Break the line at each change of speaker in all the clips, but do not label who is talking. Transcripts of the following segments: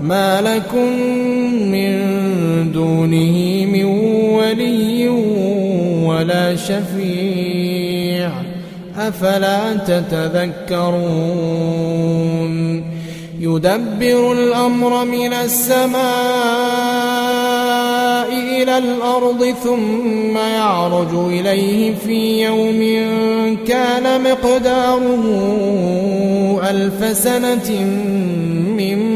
ما لكم من دونه من ولي ولا شفيع. أفلا تتذكرون؟ يدبر الأمر من السماء إلى الأرض ثم يعرج إليه في يوم كان مقداره ألف سنة مما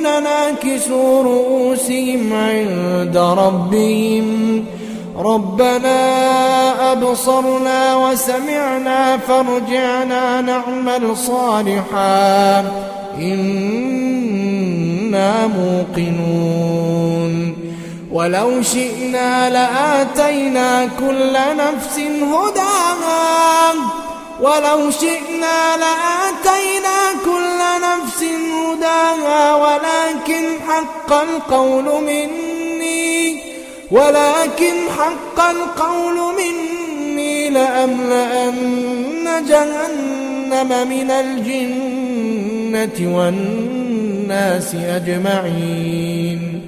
ناكسوا رؤوسهم عند ربهم. ربنا أبصرنا وسمعنا فارجعنا نعمل صالحا. إنا موقنون. ولو شئنا لآتينا كل نفس هداها. ولو شئنا لآتينا كل نفس هداها ولكن حق القول مني. ولكن حق القول مني لأملأن جهنم من الجنة والناس أجمعين.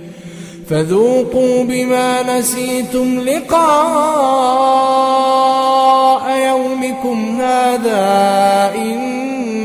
فذوقوا بما نسيتم لقاء يومكم هذا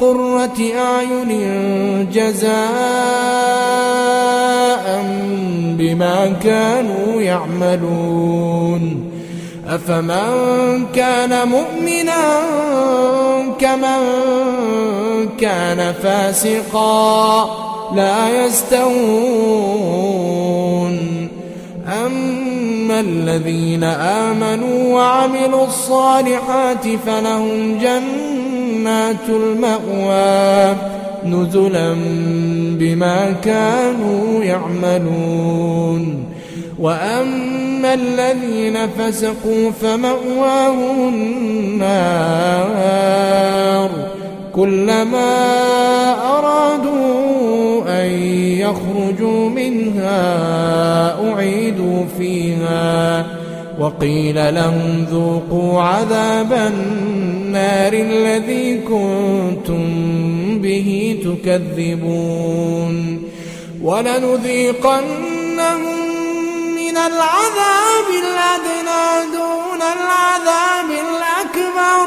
قرة أعين جزاء بما كانوا يعملون. أفمن كان مؤمنا كمن كان فاسقا لا يستوون. أما الذين آمنوا وعملوا الصالحات فلهم جنات المأوى نزلا بما كانوا يعملون. وأما الذين فسقوا فمأواهم النار. كلما أرادوا أن يخرجوا منها أعيدوا فيها. وقيل لهم ذوقوا عذاب النار. الذي كنتم به تكذبون. ولنذيقنهم من العذاب الأدنى دون العذاب الأكبر.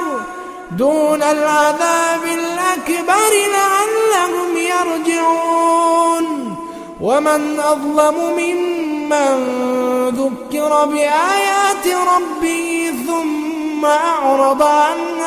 دون العذاب الأكبر لعلهم يرجعون. ومن أظلم ممن ذكر بآيات ربه ثم أعرض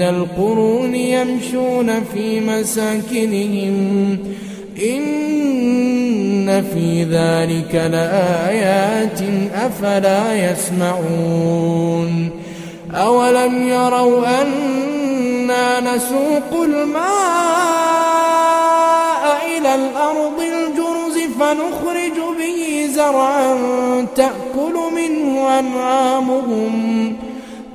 من القرون يمشون في مساكنهم. إن في ذلك لآيات أفلا يسمعون. أولم يروا أنا نسوق الماء إلى الأرض الجرز فنخرج به زرعا تأكل منه أنعامهم.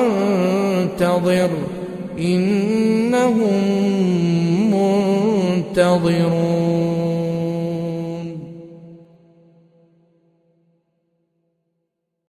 وانتظر إنهم منتظرون.